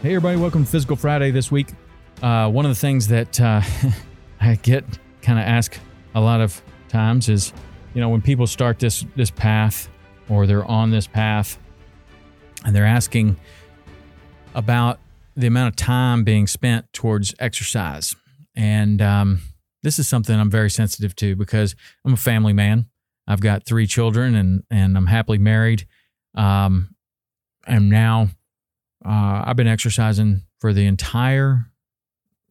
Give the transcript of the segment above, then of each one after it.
Hey, everybody, welcome to Physical Friday this week. Uh, one of the things that uh, I get kind of asked a lot of times is, you know, when people start this this path or they're on this path and they're asking about the amount of time being spent towards exercise. And um, this is something I'm very sensitive to because I'm a family man. I've got three children and and I'm happily married. Um, I'm now uh, I've been exercising for the entire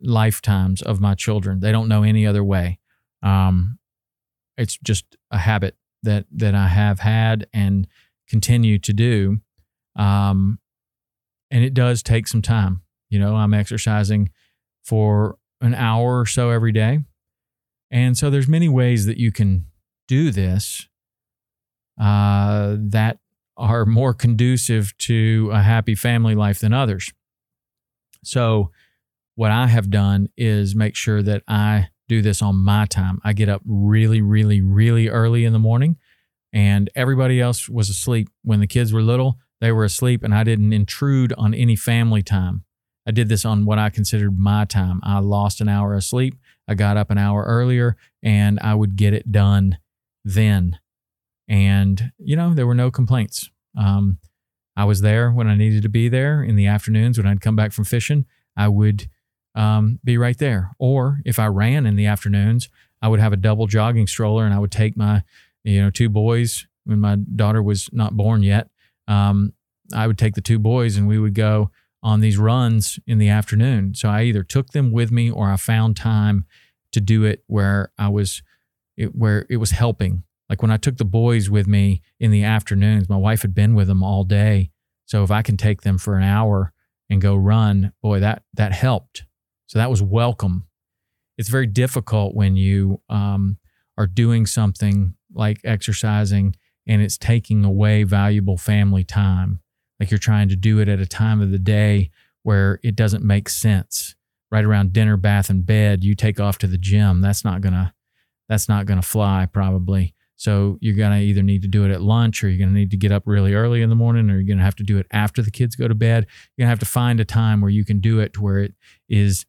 lifetimes of my children. They don't know any other way. Um, it's just a habit that that I have had and continue to do. Um, and it does take some time. You know, I'm exercising for an hour or so every day. And so there's many ways that you can do this uh, that are more conducive to a happy family life than others. So, what I have done is make sure that I do this on my time. I get up really, really, really early in the morning, and everybody else was asleep. When the kids were little, they were asleep, and I didn't intrude on any family time. I did this on what I considered my time. I lost an hour of sleep. I got up an hour earlier, and I would get it done then and you know there were no complaints. Um, I was there when I needed to be there in the afternoons when I'd come back from fishing. I would um, be right there. Or if I ran in the afternoons, I would have a double jogging stroller and I would take my you know two boys when my daughter was not born yet. Um, I would take the two boys and we would go on these runs in the afternoon. So I either took them with me or I found time to do it where I was it, where it was helping like when I took the boys with me in the afternoons, my wife had been with them all day. So if I can take them for an hour and go run, boy, that that helped. So that was welcome. It's very difficult when you um, are doing something like exercising and it's taking away valuable family time. Like you're trying to do it at a time of the day where it doesn't make sense. Right around dinner, bath, and bed, you take off to the gym. That's not gonna that's not gonna fly probably. So you're going to either need to do it at lunch or you're going to need to get up really early in the morning or you're going to have to do it after the kids go to bed. You're going to have to find a time where you can do it to where it is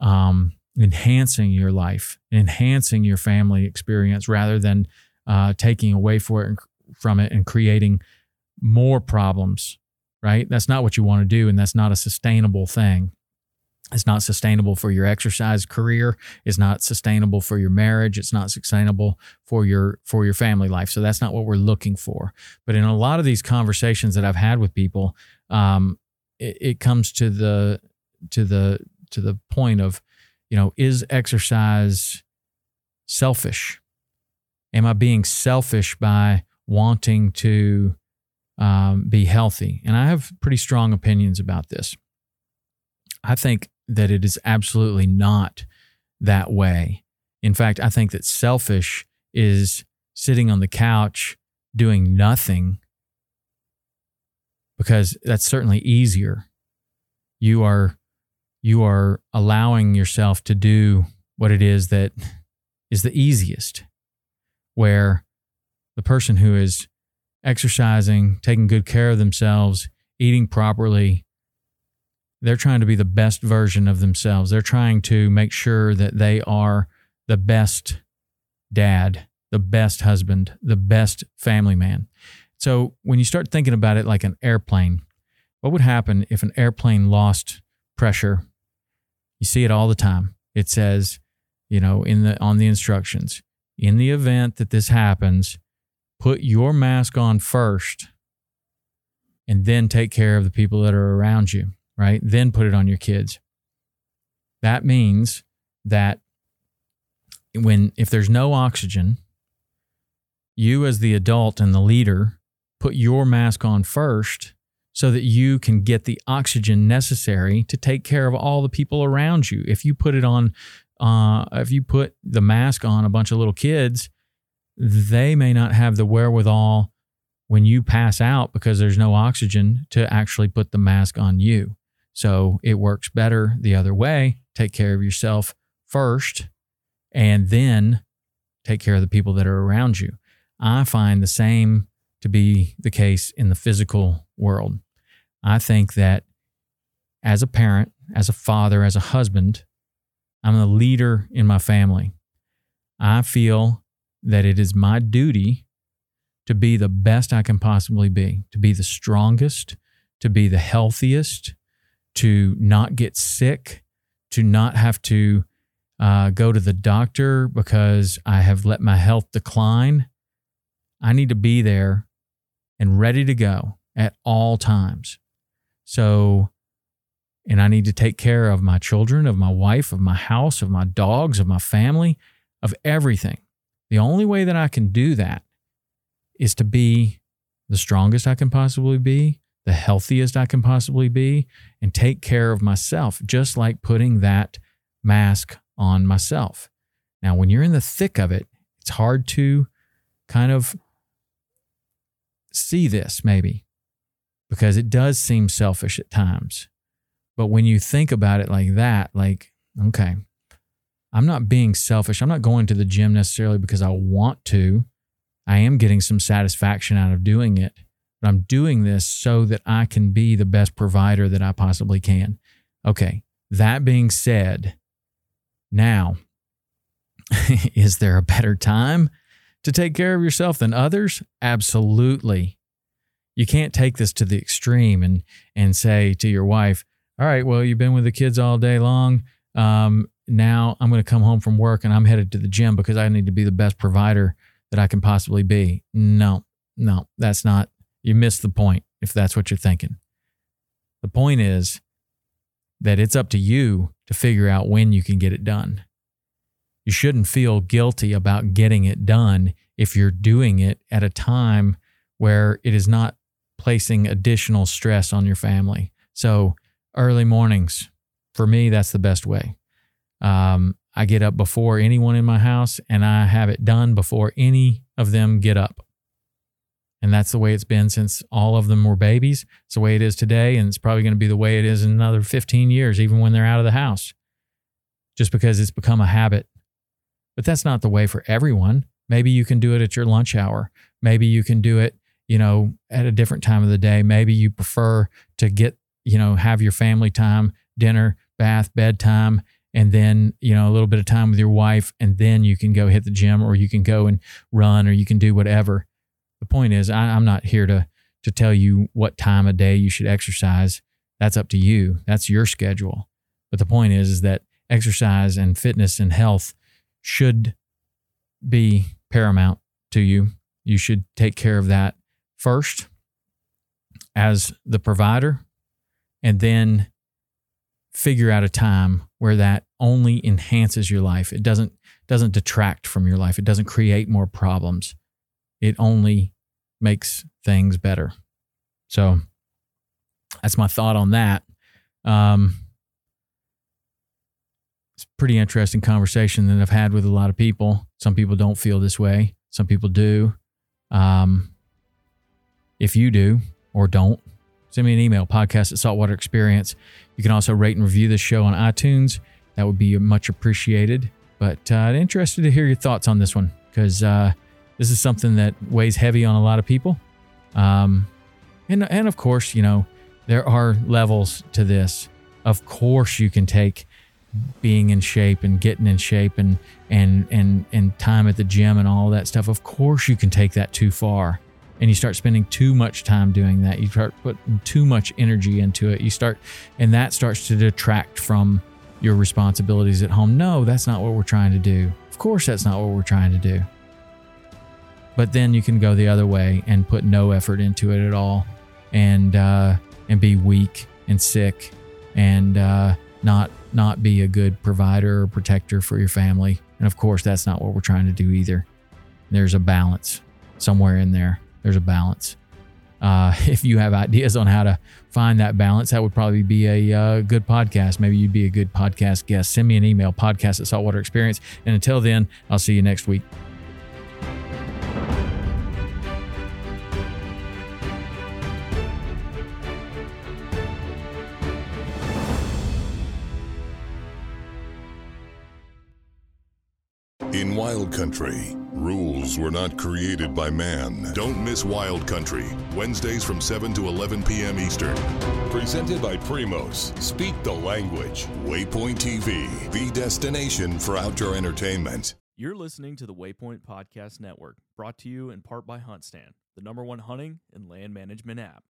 um, enhancing your life, enhancing your family experience rather than uh, taking away for it from it and creating more problems, right? That's not what you want to do. And that's not a sustainable thing. It's not sustainable for your exercise career. It's not sustainable for your marriage. It's not sustainable for your for your family life. So that's not what we're looking for. But in a lot of these conversations that I've had with people, um, it, it comes to the to the to the point of, you know, is exercise selfish? Am I being selfish by wanting to um, be healthy? And I have pretty strong opinions about this. I think that it is absolutely not that way. In fact, I think that selfish is sitting on the couch doing nothing because that's certainly easier. You are you are allowing yourself to do what it is that is the easiest where the person who is exercising, taking good care of themselves, eating properly, they're trying to be the best version of themselves. They're trying to make sure that they are the best dad, the best husband, the best family man. So when you start thinking about it like an airplane, what would happen if an airplane lost pressure? You see it all the time. It says, you know, in the on the instructions, in the event that this happens, put your mask on first and then take care of the people that are around you, right? Then put it on your kids. That means that when if there's no oxygen, you as the adult and the leader put your mask on first so that you can get the oxygen necessary to take care of all the people around you. If you put it on uh, if you put the mask on a bunch of little kids, they may not have the wherewithal when you pass out because there's no oxygen to actually put the mask on you. So it works better the other way. Take care of yourself first and then take care of the people that are around you. I find the same to be the case in the physical world. I think that as a parent, as a father, as a husband, I'm the leader in my family. I feel that it is my duty to be the best I can possibly be, to be the strongest, to be the healthiest, to not get sick, to not have to uh, go to the doctor because I have let my health decline. I need to be there and ready to go at all times. So and I need to take care of my children, of my wife, of my house, of my dogs, of my family, of everything. The only way that I can do that is to be the strongest I can possibly be, the healthiest I can possibly be, and take care of myself, just like putting that mask on myself. Now, when you're in the thick of it, it's hard to kind of see this maybe because it does seem selfish at times. But when you think about it like that, like, okay, I'm not being selfish. I'm not going to the gym necessarily because I want to. I am getting some satisfaction out of doing it, but I'm doing this so that I can be the best provider that I possibly can. Okay. That being said, now, is there a better time to take care of yourself than others? Absolutely. You can't take this to the extreme and and say to your wife, all right, well, you've been with the kids all day long. Um, now I'm going to come home from work and I'm headed to the gym because I need to be the best provider that I can possibly be. No, no, that's not, you missed the point if that's what you're thinking. The point is that it's up to you to figure out when you can get it done. You shouldn't feel guilty about getting it done if you're doing it at a time where it is not placing additional stress on your family. So, early mornings. For me, that's the best way. Um, I get up before anyone in my house and I have it done before any of them get up. And that's the way it's been since all of them were babies. It's the way it is today. And it's probably going to be the way it is in another 15 years, even when they're out of the house, just because it's become a habit. But that's not the way for everyone. Maybe you can do it at your lunch hour. Maybe you can do it, you know, at a different time of the day. Maybe you prefer to get you know, have your family time, dinner, bath, bedtime, and then, you know, a little bit of time with your wife, and then you can go hit the gym or you can go and run or you can do whatever. The point is, I, I'm not here to to tell you what time of day you should exercise. That's up to you. That's your schedule. But the point is, is that exercise and fitness and health should be paramount to you. You should take care of that first as the provider and then figure out a time where that only enhances your life. It doesn't doesn't detract from your life. It doesn't create more problems. It only makes things better. So that's my thought on that. Um, it's a pretty interesting conversation that I've had with a lot of people. Some people don't feel this way. Some people do. Um, if you do or don't, send me an email, podcast at saltwater experience. You can also rate and review this show on iTunes. That would be much appreciated. But uh, interested to hear your thoughts on this one because uh, this is something that weighs heavy on a lot of people. Um, and, and of course, you know, there are levels to this. Of course, you can take being in shape and getting in shape and and and and time at the gym and all that stuff. Of course, you can take that too far, and you start spending too much time doing that. You start putting too much energy into it. You start, and that starts to detract from your responsibilities at home. No, that's not what we're trying to do. Of course, that's not what we're trying to do. But then you can go the other way and put no effort into it at all, and uh, and be weak and sick, and uh, not not be a good provider or protector for your family. And of course, that's not what we're trying to do either. There's a balance somewhere in there. There's a balance. Uh, if you have ideas on how to find that balance, that would probably be a uh, good podcast. Maybe you'd be a good podcast guest. Send me an email, podcast at saltwater experience. And until then, I'll see you next week. Country, rules were not created by man. Don't miss Wild Country, Wednesdays from 7 to 11 p.m. Eastern. Presented by Primos. Speak the language. Waypoint TV, the destination for outdoor entertainment. You're listening to the Waypoint Podcast Network, brought to you in part by HuntStand, the number one hunting and land management app.